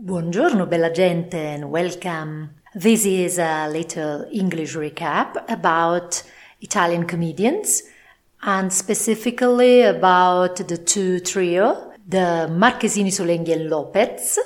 Buongiorno, bella gente, and welcome. This is a little English recap about Italian comedians and specifically about the two trio, the Marchesini Solenghi and Lopez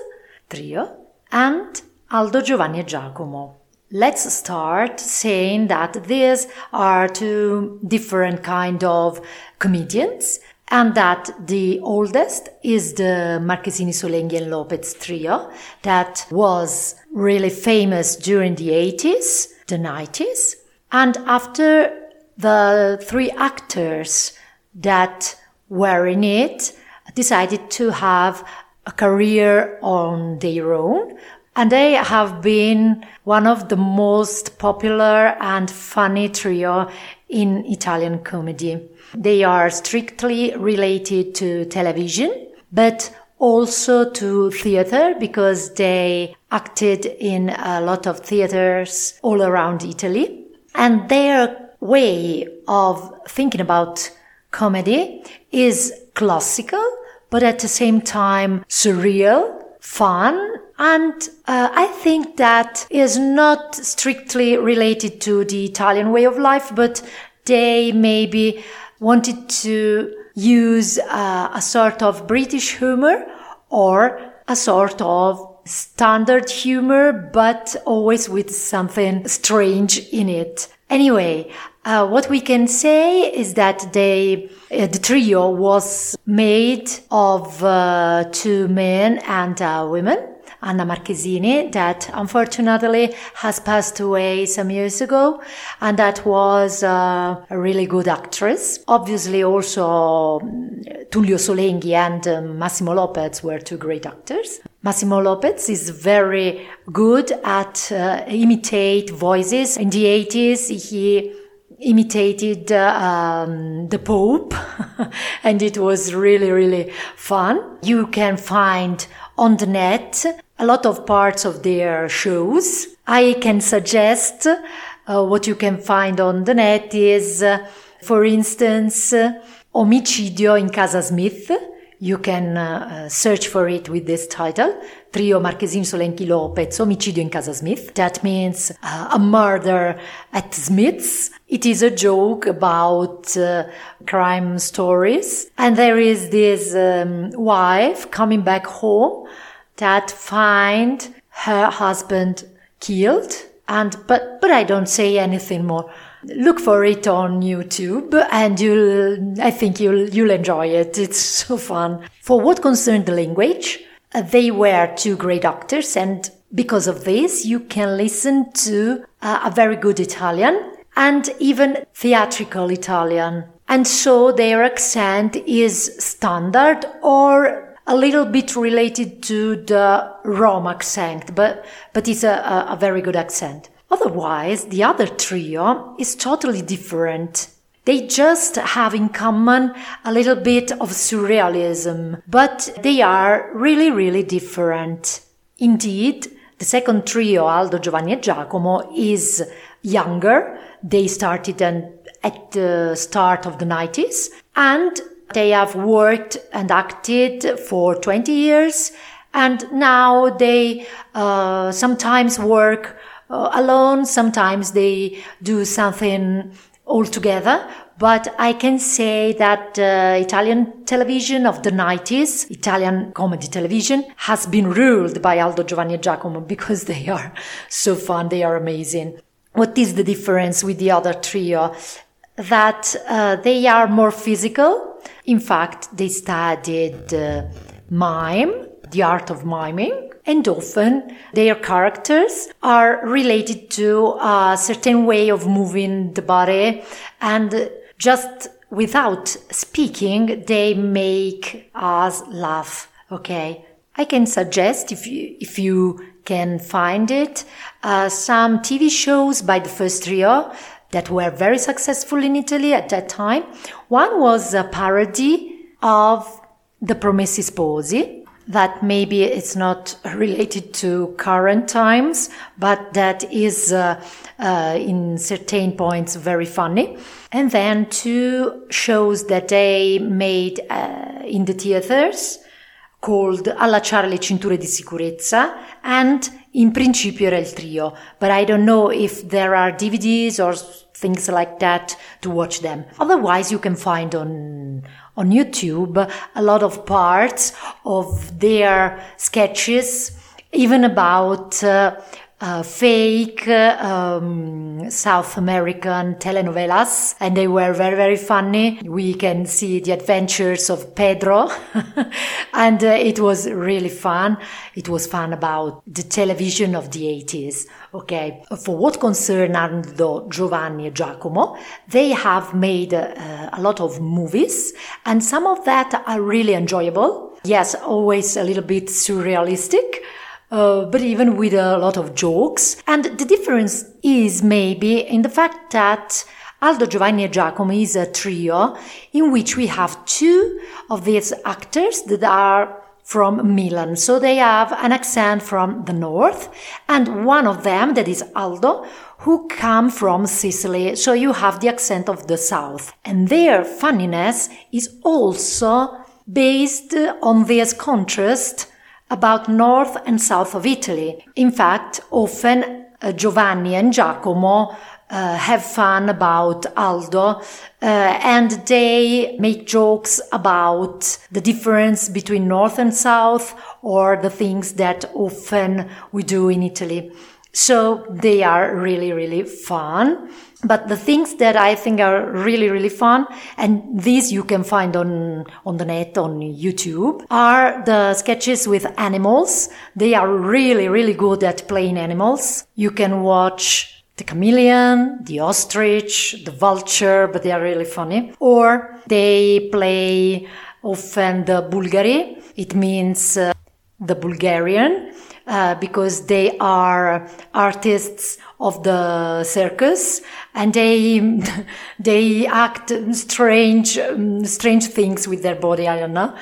trio, and Aldo Giovanni e Giacomo. Let's start saying that these are two different kind of comedians and that the oldest is the Marchesini Solenghi and Lopez trio that was really famous during the 80s, the 90s. And after the three actors that were in it decided to have a career on their own, and they have been one of the most popular and funny trio in Italian comedy. They are strictly related to television, but also to theater because they acted in a lot of theaters all around Italy. And their way of thinking about comedy is classical, but at the same time surreal, fun, and uh, I think that is not strictly related to the Italian way of life, but they maybe wanted to use uh, a sort of British humor or a sort of standard humor, but always with something strange in it. Anyway, uh, what we can say is that they, uh, the trio was made of uh, two men and a woman. Anna Marchesini, that unfortunately has passed away some years ago, and that was uh, a really good actress. Obviously, also um, Tullio Solenghi and um, Massimo Lopez were two great actors. Massimo Lopez is very good at uh, imitate voices. In the 80s, he imitated uh, um, the Pope, and it was really, really fun. You can find on the net a lot of parts of their shows. I can suggest uh, what you can find on the net is, uh, for instance, Omicidio in Casa Smith. You can uh, search for it with this title, Trio Marchesini Solenghi Lopez, Omicidio in Casa Smith. That means uh, a murder at Smith's. It is a joke about uh, crime stories. And there is this um, wife coming back home that find her husband killed. And, but, but I don't say anything more. Look for it on YouTube and you'll, I think you'll, you'll enjoy it. It's so fun. For what concerned the language, uh, they were two great actors and because of this, you can listen to a very good Italian and even theatrical Italian. And so their accent is standard or a little bit related to the Rome accent, but, but it's a, a very good accent. Otherwise, the other trio is totally different. They just have in common a little bit of surrealism, but they are really, really different. Indeed, the second trio, Aldo, Giovanni, and Giacomo, is younger. They started at the start of the 90s and they have worked and acted for 20 years and now they uh, sometimes work uh, alone, sometimes they do something all together. But I can say that uh, Italian television of the 90s, Italian comedy television, has been ruled by Aldo Giovanni and Giacomo because they are so fun, they are amazing. What is the difference with the other trio? That uh, they are more physical, in fact, they studied uh, mime, the art of miming, and often their characters are related to a certain way of moving the body and just without speaking, they make us laugh. Okay. I can suggest if you, if you can find it, uh, some TV shows by the first trio that were very successful in Italy at that time. One was a parody of the Promessi Sposi that maybe it's not related to current times, but that is uh, uh, in certain points very funny. And then two shows that they made uh, in the theaters called Allacciare le cinture di sicurezza and In Principio era il trio, but I don't know if there are DVDs or things like that to watch them. Otherwise, you can find on on YouTube a lot of parts of their sketches, even about uh, uh, fake um, South American telenovelas, and they were very, very funny. We can see the adventures of Pedro, and uh, it was really fun. It was fun about the television of the 80s. Okay, for what concern Aldo, Giovanni, and Giacomo, they have made uh, a lot of movies, and some of that are really enjoyable. Yes, always a little bit surrealistic uh, but even with a lot of jokes. And the difference is maybe in the fact that Aldo, Giovanni, and Giacomo is a trio in which we have two of these actors that are from Milan. So they have an accent from the north and one of them, that is Aldo, who come from Sicily. So you have the accent of the south. And their funniness is also based on this contrast about north and south of Italy. In fact, often uh, Giovanni and Giacomo uh, have fun about Aldo uh, and they make jokes about the difference between north and south or the things that often we do in Italy. So they are really, really fun. But the things that I think are really, really fun, and these you can find on, on the net, on YouTube, are the sketches with animals. They are really, really good at playing animals. You can watch the chameleon, the ostrich, the vulture, but they are really funny. Or they play often the Bulgari. It means uh, the Bulgarian. Uh, because they are artists of the circus and they they act strange um, strange things with their body i don't know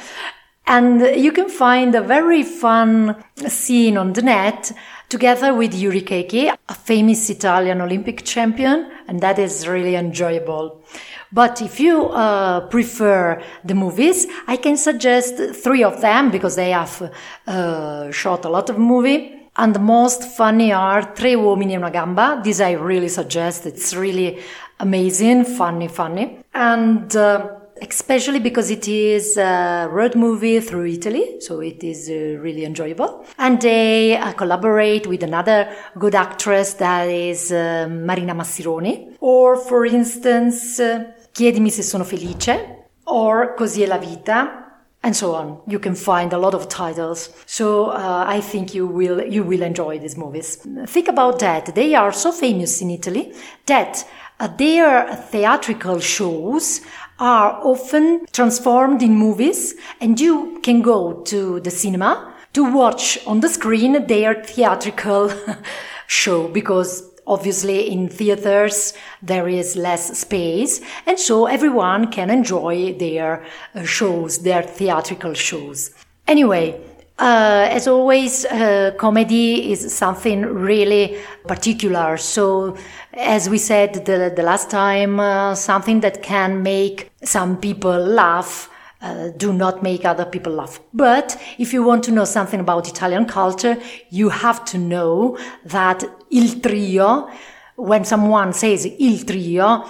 and you can find a very fun scene on the net together with Yuri Chechi, a famous Italian Olympic champion, and that is really enjoyable. But if you uh, prefer the movies, I can suggest three of them because they have uh, shot a lot of movie. And the most funny are Tre uomini e una gamba. This I really suggest. It's really amazing, funny, funny. And uh, especially because it is a road movie through Italy, so it is uh, really enjoyable. And they uh, collaborate with another good actress that is uh, Marina Massironi. Or, for instance, uh, Chiedimi se sono felice, or Così è la vita, and so on. You can find a lot of titles. So uh, I think you will you will enjoy these movies. Think about that. They are so famous in Italy that uh, their theatrical shows are often transformed in movies, and you can go to the cinema to watch on the screen their theatrical show because Obviously, in theaters, there is less space, and so everyone can enjoy their uh, shows, their theatrical shows. Anyway, uh, as always, uh, comedy is something really particular. So, as we said the, the last time, uh, something that can make some people laugh uh, do not make other people laugh. But if you want to know something about Italian culture, you have to know that il trio, when someone says il trio,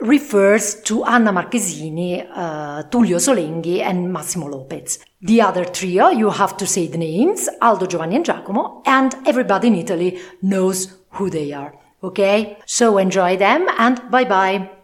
refers to Anna Marchesini, uh, Tullio Solenghi, and Massimo Lopez. The other trio, you have to say the names, Aldo, Giovanni, and Giacomo, and everybody in Italy knows who they are. Okay? So enjoy them and bye bye.